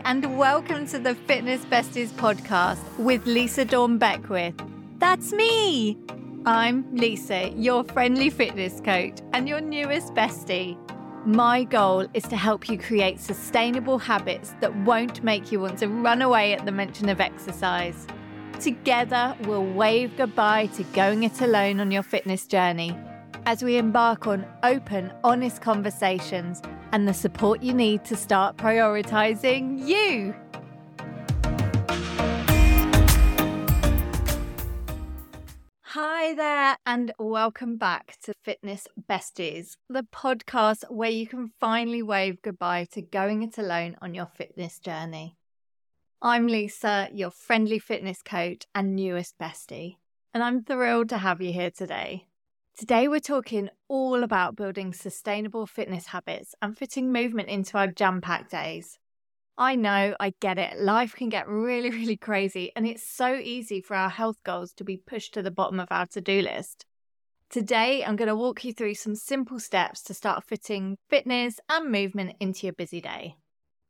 And welcome to the Fitness Besties podcast with Lisa Dawn Beckwith. That's me. I'm Lisa, your friendly fitness coach and your newest bestie. My goal is to help you create sustainable habits that won't make you want to run away at the mention of exercise. Together, we'll wave goodbye to going it alone on your fitness journey as we embark on open, honest conversations and the support you need to start prioritizing you. Hi there, and welcome back to Fitness Besties, the podcast where you can finally wave goodbye to going it alone on your fitness journey. I'm Lisa, your friendly fitness coach and newest bestie, and I'm thrilled to have you here today. Today, we're talking all about building sustainable fitness habits and fitting movement into our jam packed days. I know, I get it. Life can get really, really crazy, and it's so easy for our health goals to be pushed to the bottom of our to do list. Today, I'm going to walk you through some simple steps to start fitting fitness and movement into your busy day.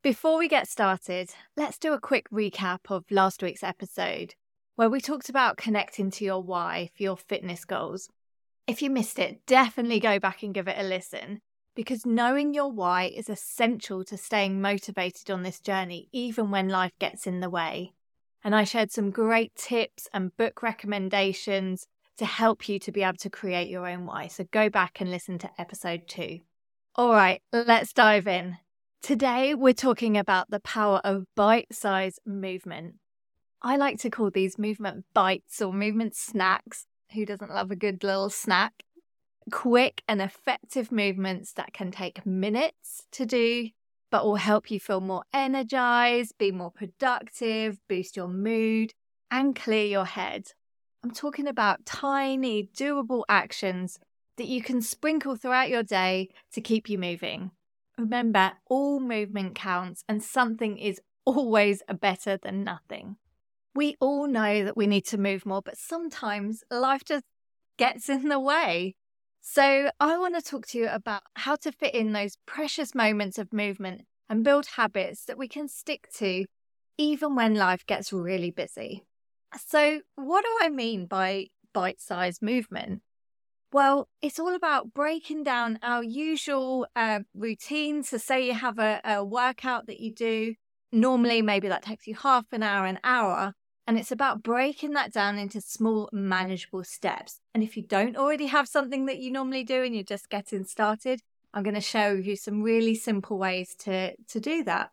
Before we get started, let's do a quick recap of last week's episode, where we talked about connecting to your why for your fitness goals if you missed it, definitely go back and give it a listen because knowing your why is essential to staying motivated on this journey, even when life gets in the way. And I shared some great tips and book recommendations to help you to be able to create your own why. So go back and listen to episode two. All right, let's dive in. Today, we're talking about the power of bite sized movement. I like to call these movement bites or movement snacks who doesn't love a good little snack? Quick and effective movements that can take minutes to do, but will help you feel more energized, be more productive, boost your mood, and clear your head. I'm talking about tiny, doable actions that you can sprinkle throughout your day to keep you moving. Remember, all movement counts, and something is always better than nothing we all know that we need to move more, but sometimes life just gets in the way. So, I want to talk to you about how to fit in those precious moments of movement and build habits that we can stick to even when life gets really busy. So, what do I mean by bite sized movement? Well, it's all about breaking down our usual uh, routines. So, say you have a, a workout that you do, normally maybe that takes you half an hour, an hour. And it's about breaking that down into small, manageable steps. And if you don't already have something that you normally do and you're just getting started, I'm going to show you some really simple ways to, to do that.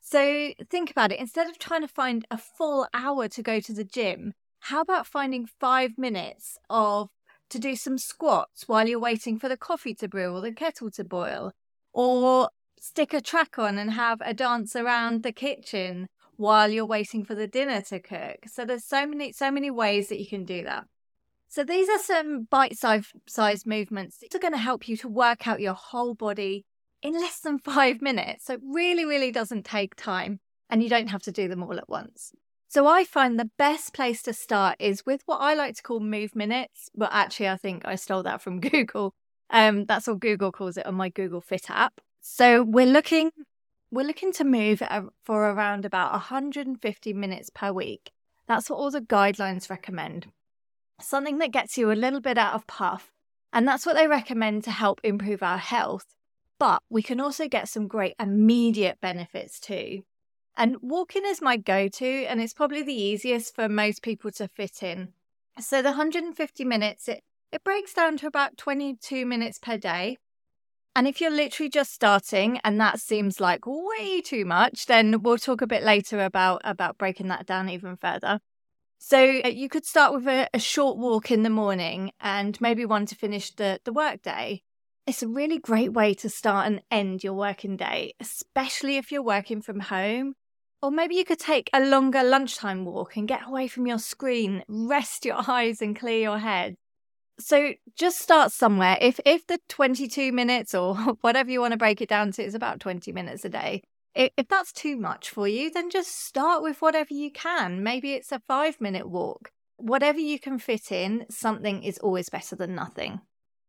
So think about it. Instead of trying to find a full hour to go to the gym, how about finding five minutes of to do some squats while you're waiting for the coffee to brew or the kettle to boil? Or stick a track on and have a dance around the kitchen while you're waiting for the dinner to cook. So there's so many so many ways that you can do that. So these are some bite-sized movements that are going to help you to work out your whole body in less than 5 minutes. So it really really doesn't take time and you don't have to do them all at once. So I find the best place to start is with what I like to call move minutes, but actually I think I stole that from Google. Um, that's what Google calls it on my Google Fit app. So we're looking we're looking to move for around about 150 minutes per week. That's what all the guidelines recommend. Something that gets you a little bit out of puff. And that's what they recommend to help improve our health. But we can also get some great immediate benefits too. And walking is my go to, and it's probably the easiest for most people to fit in. So the 150 minutes, it, it breaks down to about 22 minutes per day. And if you're literally just starting and that seems like way too much, then we'll talk a bit later about about breaking that down even further. So uh, you could start with a, a short walk in the morning and maybe one to finish the, the work day. It's a really great way to start and end your working day, especially if you're working from home. Or maybe you could take a longer lunchtime walk and get away from your screen, rest your eyes and clear your head. So just start somewhere. If if the 22 minutes or whatever you want to break it down to is about 20 minutes a day, if, that's too much for you, then just start with whatever you can. Maybe it's a 5 minute walk. Whatever you can fit in, something is always better than nothing.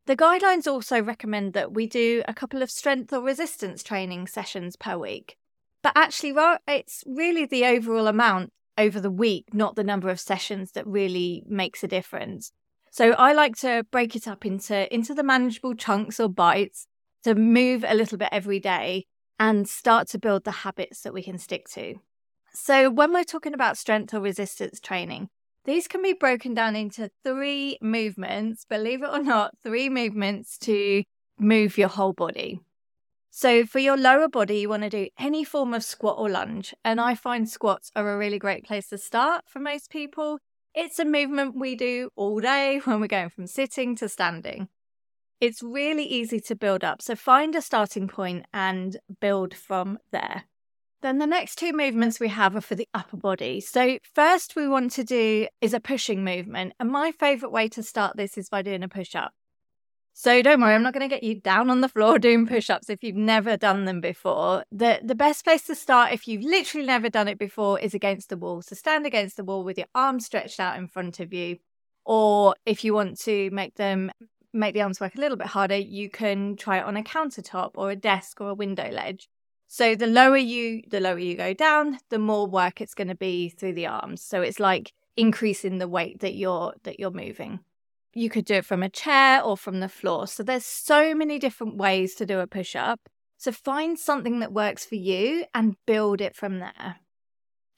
The guidelines also recommend that we do a couple of strength or resistance training sessions per week. But actually, it's really the overall amount over the week, not the number of sessions that really makes a difference. So I like to break it up into into the manageable chunks or bites to move a little bit every day and start to build the habits that we can stick to. So when we're talking about strength or resistance training, these can be broken down into three movements, believe it or not, three movements to move your whole body. So, for your lower body, you want to do any form of squat or lunge. And I find squats are a really great place to start for most people. It's a movement we do all day when we're going from sitting to standing. It's really easy to build up. So, find a starting point and build from there. Then the next two movements we have are for the upper body. So, first, we want to do is a pushing movement. And my favorite way to start this is by doing a push up. So don't worry, I'm not going to get you down on the floor doing push-ups if you've never done them before. The the best place to start if you've literally never done it before is against the wall. So stand against the wall with your arms stretched out in front of you. Or if you want to make them make the arms work a little bit harder, you can try it on a countertop or a desk or a window ledge. So the lower you the lower you go down, the more work it's going to be through the arms. So it's like increasing the weight that you're that you're moving. You could do it from a chair or from the floor. So there's so many different ways to do a push up. So find something that works for you and build it from there.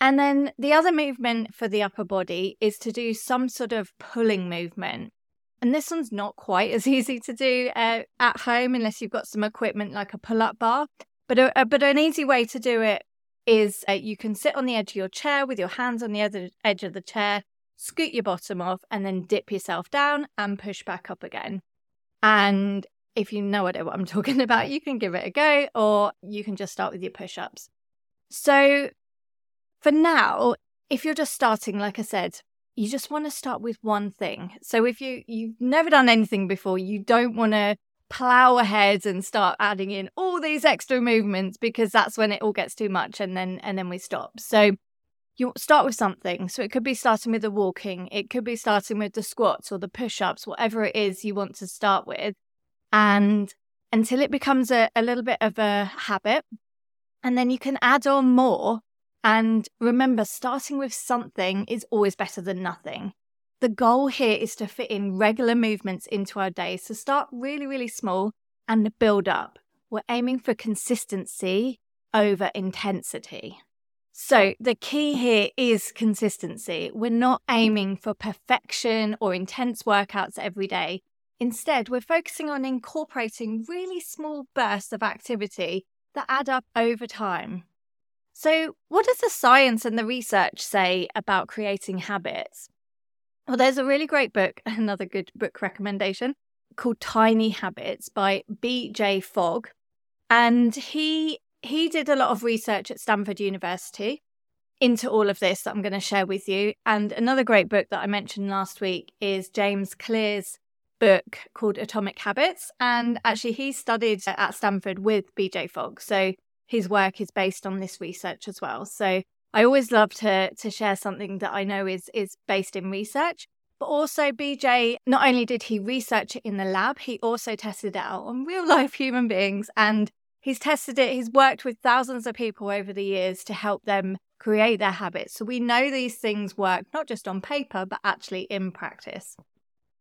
And then the other movement for the upper body is to do some sort of pulling movement. And this one's not quite as easy to do uh, at home unless you've got some equipment like a pull up bar. But, a, a, but an easy way to do it is uh, you can sit on the edge of your chair with your hands on the other edge of the chair scoot your bottom off, and then dip yourself down and push back up again. And if you know what I'm talking about, you can give it a go or you can just start with your push ups. So, for now, if you're just starting, like I said, you just want to start with one thing. So, if you, you've never done anything before, you don't want to plow ahead and start adding in all these extra movements because that's when it all gets too much and then and then we stop. So you start with something. So it could be starting with the walking, it could be starting with the squats or the push ups, whatever it is you want to start with. And until it becomes a, a little bit of a habit. And then you can add on more. And remember, starting with something is always better than nothing. The goal here is to fit in regular movements into our day. So start really, really small and build up. We're aiming for consistency over intensity. So, the key here is consistency. We're not aiming for perfection or intense workouts every day. Instead, we're focusing on incorporating really small bursts of activity that add up over time. So, what does the science and the research say about creating habits? Well, there's a really great book, another good book recommendation called Tiny Habits by B.J. Fogg. And he he did a lot of research at Stanford University into all of this that I'm going to share with you. And another great book that I mentioned last week is James Clear's book called Atomic Habits. And actually, he studied at Stanford with BJ Fogg. So his work is based on this research as well. So I always love to, to share something that I know is, is based in research. But also, BJ, not only did he research it in the lab, he also tested it out on real life human beings and He's tested it, he's worked with thousands of people over the years to help them create their habits. So we know these things work not just on paper, but actually in practice.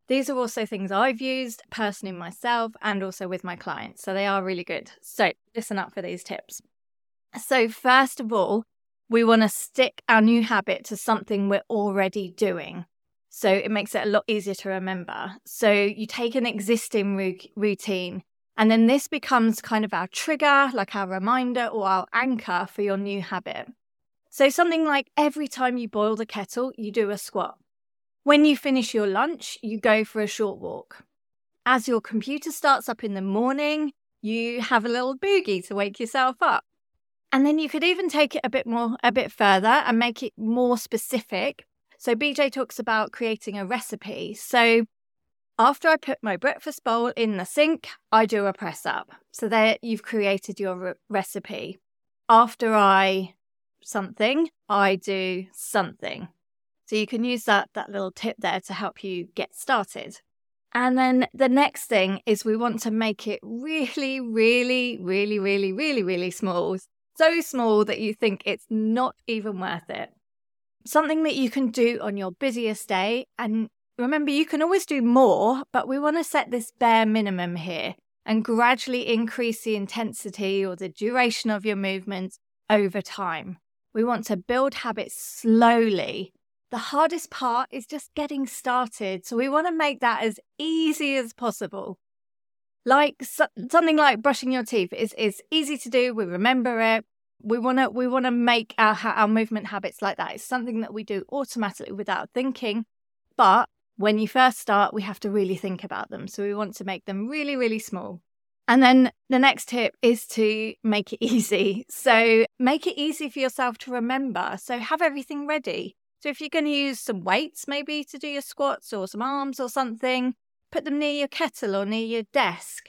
These are also things I've used personally myself and also with my clients. So they are really good. So listen up for these tips. So, first of all, we want to stick our new habit to something we're already doing. So it makes it a lot easier to remember. So you take an existing routine and then this becomes kind of our trigger, like our reminder or our anchor for your new habit. So, something like every time you boil the kettle, you do a squat. When you finish your lunch, you go for a short walk. As your computer starts up in the morning, you have a little boogie to wake yourself up. And then you could even take it a bit more, a bit further and make it more specific. So, BJ talks about creating a recipe. So, after I put my breakfast bowl in the sink, I do a press up. So there you've created your re- recipe. After I something, I do something. So you can use that that little tip there to help you get started. And then the next thing is we want to make it really, really, really, really, really, really small. so small that you think it's not even worth it. Something that you can do on your busiest day. And remember, you can always do more, but we want to set this bare minimum here and gradually increase the intensity or the duration of your movements over time. We want to build habits slowly. The hardest part is just getting started. So we want to make that as easy as possible. Like so, something like brushing your teeth is, is easy to do. We remember it. We want to we want to make our our movement habits like that. It's something that we do automatically without thinking. But when you first start, we have to really think about them. So we want to make them really, really small. And then the next tip is to make it easy. So make it easy for yourself to remember. So have everything ready. So if you're going to use some weights maybe to do your squats or some arms or something, put them near your kettle or near your desk.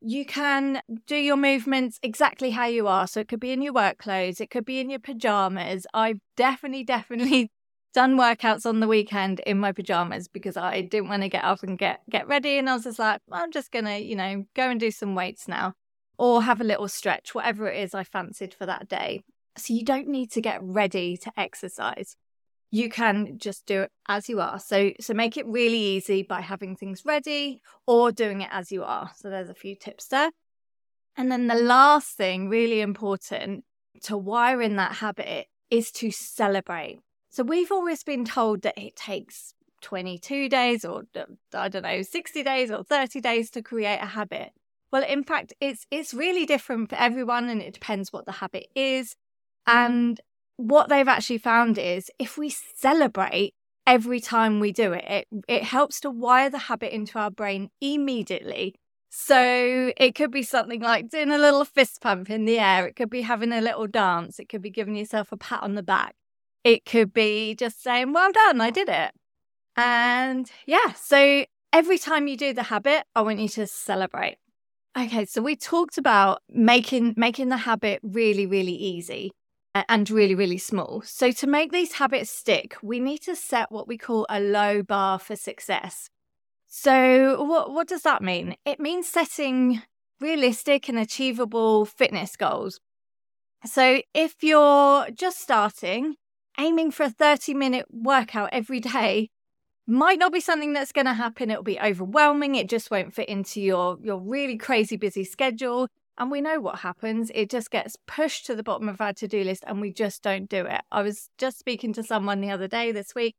You can do your movements exactly how you are. So it could be in your work clothes, it could be in your pajamas. I've definitely, definitely done workouts on the weekend in my pajamas because I didn't want to get up and get get ready and I was just like I'm just going to, you know, go and do some weights now or have a little stretch whatever it is I fancied for that day. So you don't need to get ready to exercise. You can just do it as you are. So so make it really easy by having things ready or doing it as you are. So there's a few tips there. And then the last thing really important to wire in that habit is to celebrate. So we've always been told that it takes 22 days or uh, I don't know, 60 days or 30 days to create a habit. Well, in fact, it's it's really different for everyone and it depends what the habit is. And what they've actually found is if we celebrate every time we do it, it, it helps to wire the habit into our brain immediately. So it could be something like doing a little fist pump in the air. It could be having a little dance. It could be giving yourself a pat on the back. It could be just saying, well done, I did it. And yeah, so every time you do the habit, I want you to celebrate. Okay, so we talked about making making the habit really really easy and really really small. So to make these habits stick, we need to set what we call a low bar for success. So what what does that mean? It means setting realistic and achievable fitness goals. So if you're just starting, aiming for a 30 minute workout every day might not be something that's going to happen. It'll be overwhelming. It just won't fit into your, your really crazy busy schedule. And we know what happens. It just gets pushed to the bottom of our to do list and we just don't do it. I was just speaking to someone the other day this week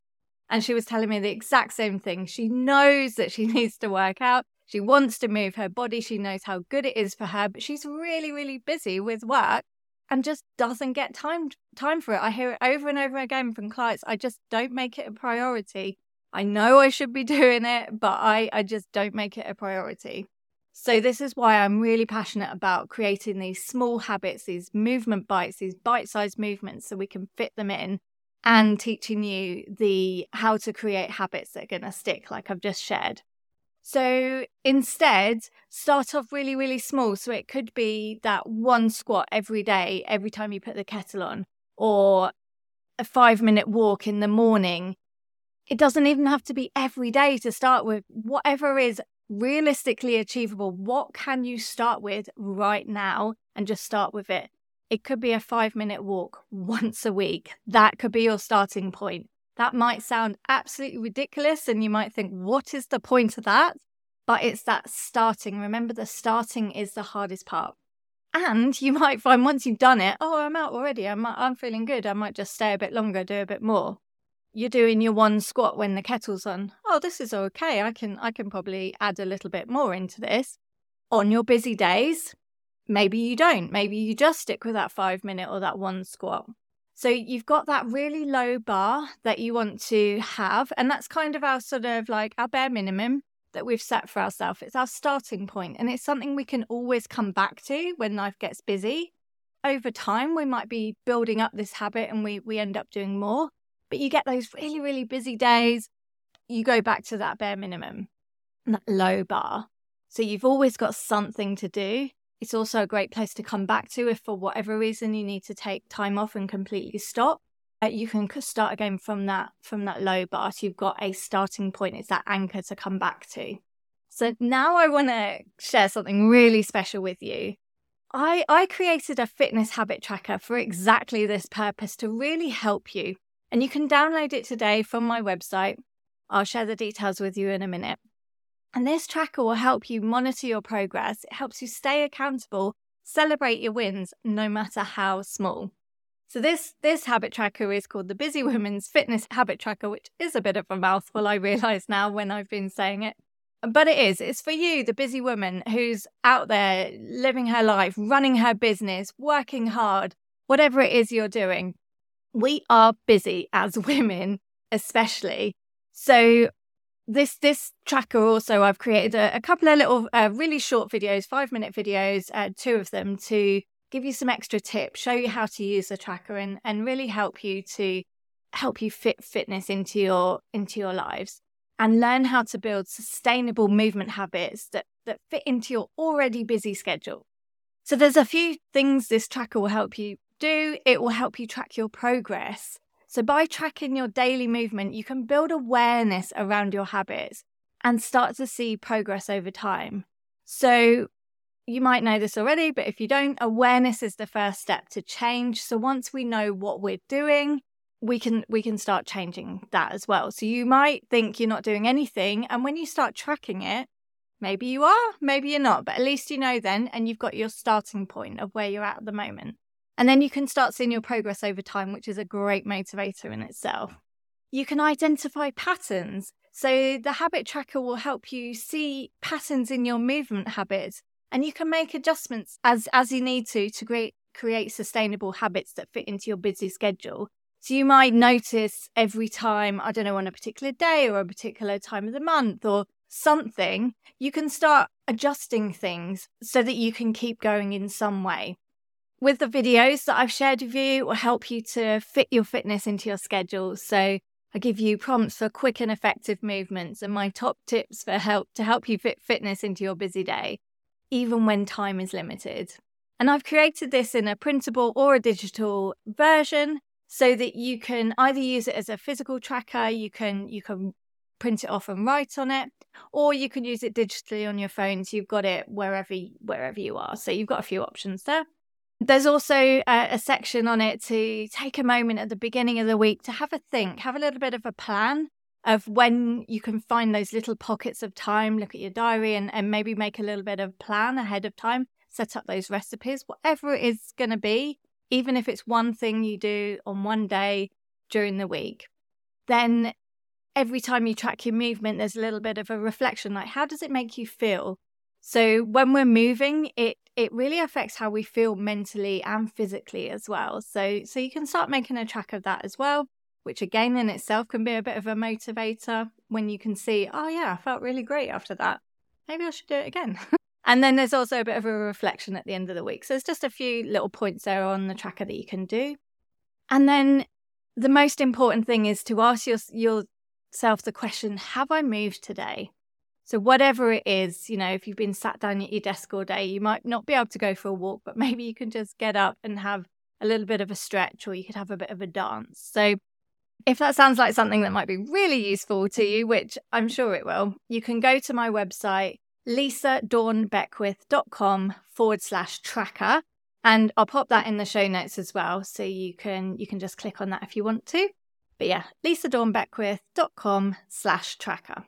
and she was telling me the exact same thing. She knows that she needs to work out. She wants to move her body. She knows how good it is for her, but she's really, really busy with work and just doesn't get time time for it. I hear it over and over again from clients. I just don't make it a priority. I know I should be doing it, but I, I just don't make it a priority. So, this is why I'm really passionate about creating these small habits, these movement bites, these bite sized movements so we can fit them in and teaching you the how to create habits that are going to stick, like I've just shared. So instead, start off really, really small. So it could be that one squat every day, every time you put the kettle on, or a five minute walk in the morning. It doesn't even have to be every day to start with. Whatever is realistically achievable, what can you start with right now and just start with it? It could be a five minute walk once a week. That could be your starting point. That might sound absolutely ridiculous, and you might think, what is the point of that? But it's that starting. Remember, the starting is the hardest part. And you might find once you've done it, oh, I'm out already. I'm, I'm feeling good. I might just stay a bit longer, do a bit more. You're doing your one squat when the kettle's on. Oh, this is okay. I can I can probably add a little bit more into this. On your busy days, maybe you don't. Maybe you just stick with that five minute or that one squat. So you've got that really low bar that you want to have. And that's kind of our sort of like our bare minimum that we've set for ourselves. It's our starting point, and it's something we can always come back to when life gets busy. Over time, we might be building up this habit and we, we end up doing more. But you get those really, really busy days, you go back to that bare minimum, that low bar. So you've always got something to do. It's also a great place to come back to if, for whatever reason, you need to take time off and completely stop. Uh, you can start again from that from that low bar. So you've got a starting point. It's that anchor to come back to. So now I want to share something really special with you. I, I created a fitness habit tracker for exactly this purpose to really help you. And you can download it today from my website. I'll share the details with you in a minute. And this tracker will help you monitor your progress. It helps you stay accountable, celebrate your wins, no matter how small. So this this habit tracker is called the Busy Woman's Fitness Habit Tracker, which is a bit of a mouthful, I realise now when I've been saying it. But it is. It's for you, the busy woman who's out there living her life, running her business, working hard, whatever it is you're doing. We are busy as women, especially. So this this tracker also I've created a, a couple of little uh, really short videos, five minute videos, uh, two of them to give you some extra tips, show you how to use the tracker, and and really help you to help you fit fitness into your into your lives and learn how to build sustainable movement habits that, that fit into your already busy schedule. So, there's a few things this tracker will help you do. It will help you track your progress. So, by tracking your daily movement, you can build awareness around your habits and start to see progress over time. So, you might know this already, but if you don't, awareness is the first step to change. So, once we know what we're doing, we can we can start changing that as well. So you might think you're not doing anything and when you start tracking it, maybe you are, maybe you're not, but at least you know then and you've got your starting point of where you're at at the moment. And then you can start seeing your progress over time, which is a great motivator in itself. You can identify patterns. So the habit tracker will help you see patterns in your movement habits and you can make adjustments as as you need to to create create sustainable habits that fit into your busy schedule so you might notice every time, I don't know, on a particular day or a particular time of the month or something, you can start adjusting things so that you can keep going in some way. With the videos that I've shared with you, will help you to fit your fitness into your schedule. So I give you prompts for quick and effective movements and my top tips for help to help you fit fitness into your busy day, even when time is limited. And I've created this in a printable or a digital version so that you can either use it as a physical tracker, you can you can print it off and write on it, or you can use it digitally on your phone. So you've got it wherever wherever you are. So you've got a few options there. There's also a, a, section on it to take a moment at the beginning of the week to have a think, have a little bit of a plan of when you can find those little pockets of time, look at your diary and, and maybe make a little bit of plan ahead of time, set up those recipes, whatever it is going to be even if it's one thing you do on one day during the week, then every time you track your movement, there's a little bit of a reflection like, how does it make you feel? So when we're moving, it it really affects how we feel mentally and physically as well. So so you can start making a track of that as well, which again in itself can be a bit of a motivator when you can see, oh yeah, I felt really great after that. Maybe I should do it again. And then there's also a bit of a reflection at the end of the week. So there's just a few little points there on the tracker that you can do. And then the most important thing is to ask your, yourself the question Have I moved today? So, whatever it is, you know, if you've been sat down at your desk all day, you might not be able to go for a walk, but maybe you can just get up and have a little bit of a stretch or you could have a bit of a dance. So, if that sounds like something that might be really useful to you, which I'm sure it will, you can go to my website lisadawnbeckwith.com forward slash tracker. And I'll pop that in the show notes as well. So you can you can just click on that if you want to. But yeah, lisadawnbeckwith.com slash tracker.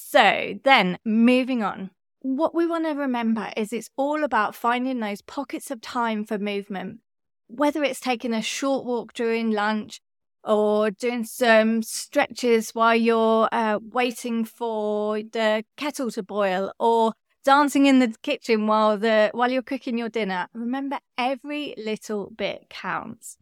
So then moving on. What we want to remember is it's all about finding those pockets of time for movement, whether it's taking a short walk during lunch, or doing some stretches while you're uh, waiting for the kettle to boil or dancing in the kitchen while the while you're cooking your dinner remember every little bit counts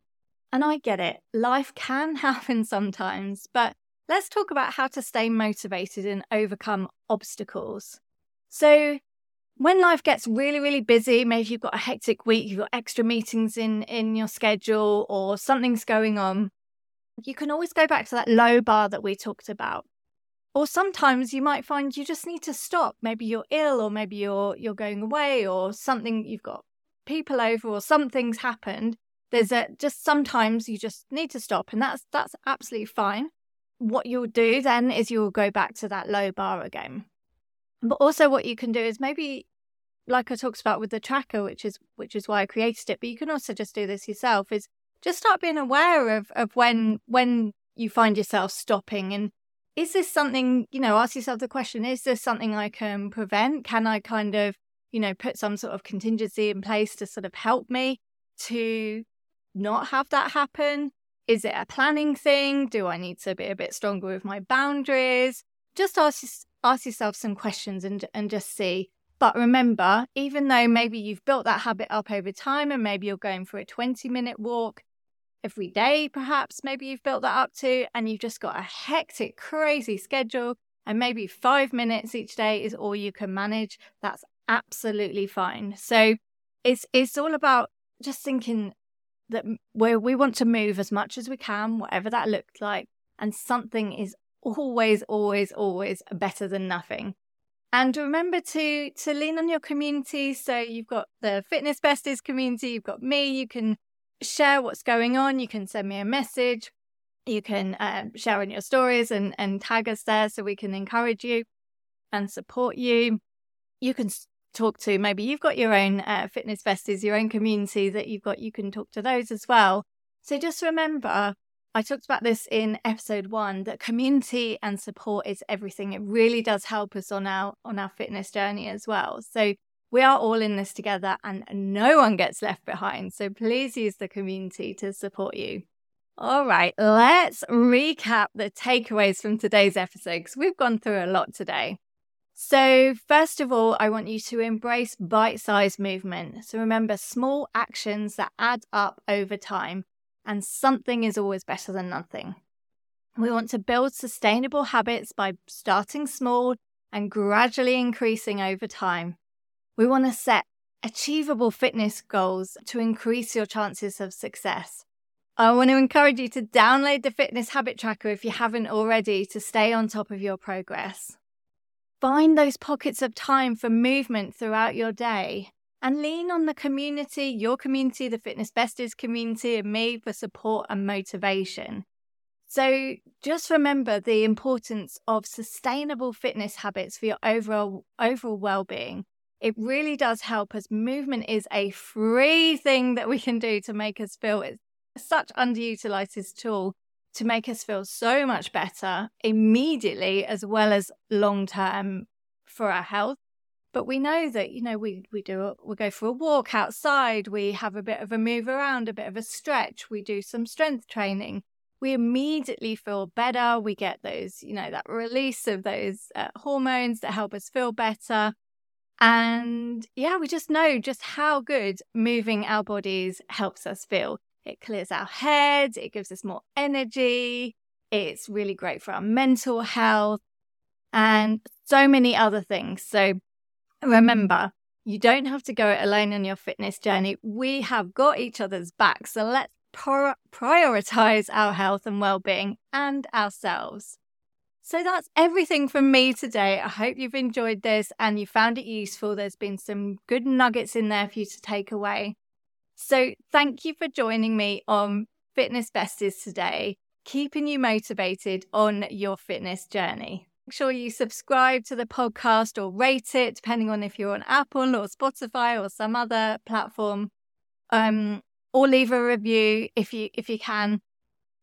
and i get it life can happen sometimes but let's talk about how to stay motivated and overcome obstacles so when life gets really really busy maybe you've got a hectic week you've got extra meetings in in your schedule or something's going on you can always go back to that low bar that we talked about. Or sometimes you might find you just need to stop. Maybe you're ill or maybe you're you're going away or something you've got people over or something's happened. There's a just sometimes you just need to stop and that's that's absolutely fine. What you'll do then is you'll go back to that low bar again. But also what you can do is maybe like I talked about with the tracker, which is which is why I created it, but you can also just do this yourself, is just start being aware of of when when you find yourself stopping and is this something, you know, ask yourself the question, is this something I can prevent? Can I kind of, you know, put some sort of contingency in place to sort of help me to not have that happen? Is it a planning thing? Do I need to be a bit stronger with my boundaries? Just ask ask yourself some questions and and just see. But remember, even though maybe you've built that habit up over time and maybe you're going for a 20 minute walk every day, perhaps maybe you've built that up to, and you've just got a hectic, crazy schedule, and maybe five minutes each day is all you can manage, that's absolutely fine. So it's it's all about just thinking that where we want to move as much as we can, whatever that looked like, and something is always, always, always better than nothing. And remember to to lean on your community. So you've got the Fitness Besties community, you've got me. You can share what's going on. You can send me a message. You can uh, share in your stories and and tag us there so we can encourage you and support you. You can talk to. Maybe you've got your own uh, fitness besties, your own community that you've got. You can talk to those as well. So just remember, I talked about this in episode one that community and support is everything. It really does help us on our on our fitness journey as well. So we are all in this together and no one gets left behind. So please use the community to support you. All right, let's recap the takeaways from today's episode because we've gone through a lot today. So, first of all, I want you to embrace bite sized movement. So, remember small actions that add up over time, and something is always better than nothing. We want to build sustainable habits by starting small and gradually increasing over time. We want to set achievable fitness goals to increase your chances of success. I want to encourage you to download the fitness habit tracker if you haven't already to stay on top of your progress. Find those pockets of time for movement throughout your day and lean on the community, your community, the Fitness Besties community, and me for support and motivation. So just remember the importance of sustainable fitness habits for your overall overall well-being. It really does help us. Movement is a free thing that we can do to make us feel it's such underutilized tool to make us feel so much better immediately as well as long term for our health. But we know that, you know, we, we do, we go for a walk outside, we have a bit of a move around, a bit of a stretch, we do some strength training. We immediately feel better. We get those, you know, that release of those uh, hormones that help us feel better. And yeah, we just know just how good moving our bodies helps us feel. It clears our head, it gives us more energy, it's really great for our mental health, and so many other things. So remember, you don't have to go it alone on your fitness journey. We have got each other's back. So let's prioritize our health and well being and ourselves. So that's everything from me today. I hope you've enjoyed this and you found it useful. There's been some good nuggets in there for you to take away. So, thank you for joining me on Fitness Besties today, keeping you motivated on your fitness journey. Make sure you subscribe to the podcast or rate it, depending on if you're on Apple or Spotify or some other platform. Um, or leave a review if you if you can.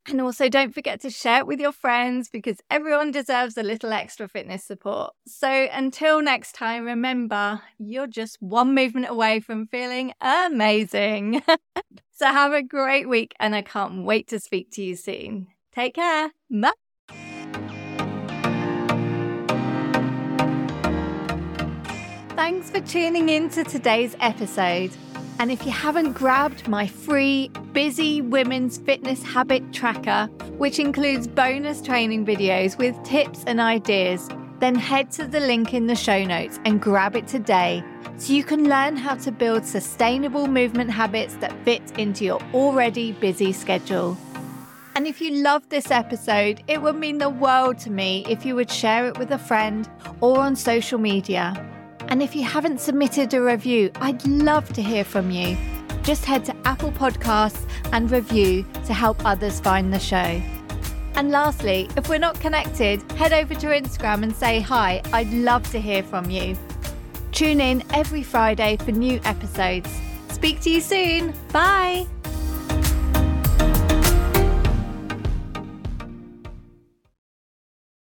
And also, don't forget to share it with your friends because everyone deserves a little extra fitness support. So, until next time, remember you're just one movement away from feeling amazing. so, have a great week, and I can't wait to speak to you soon. Take care. Bye. Thanks for tuning in to today's episode. And if you haven't grabbed my free Busy Women's Fitness Habit Tracker, which includes bonus training videos with tips and ideas, then head to the link in the show notes and grab it today so you can learn how to build sustainable movement habits that fit into your already busy schedule. And if you loved this episode, it would mean the world to me if you would share it with a friend or on social media. And if you haven't submitted a review, I'd love to hear from you. Just head to Apple Podcasts and review to help others find the show. And lastly, if we're not connected, head over to Instagram and say hi. I'd love to hear from you. Tune in every Friday for new episodes. Speak to you soon. Bye.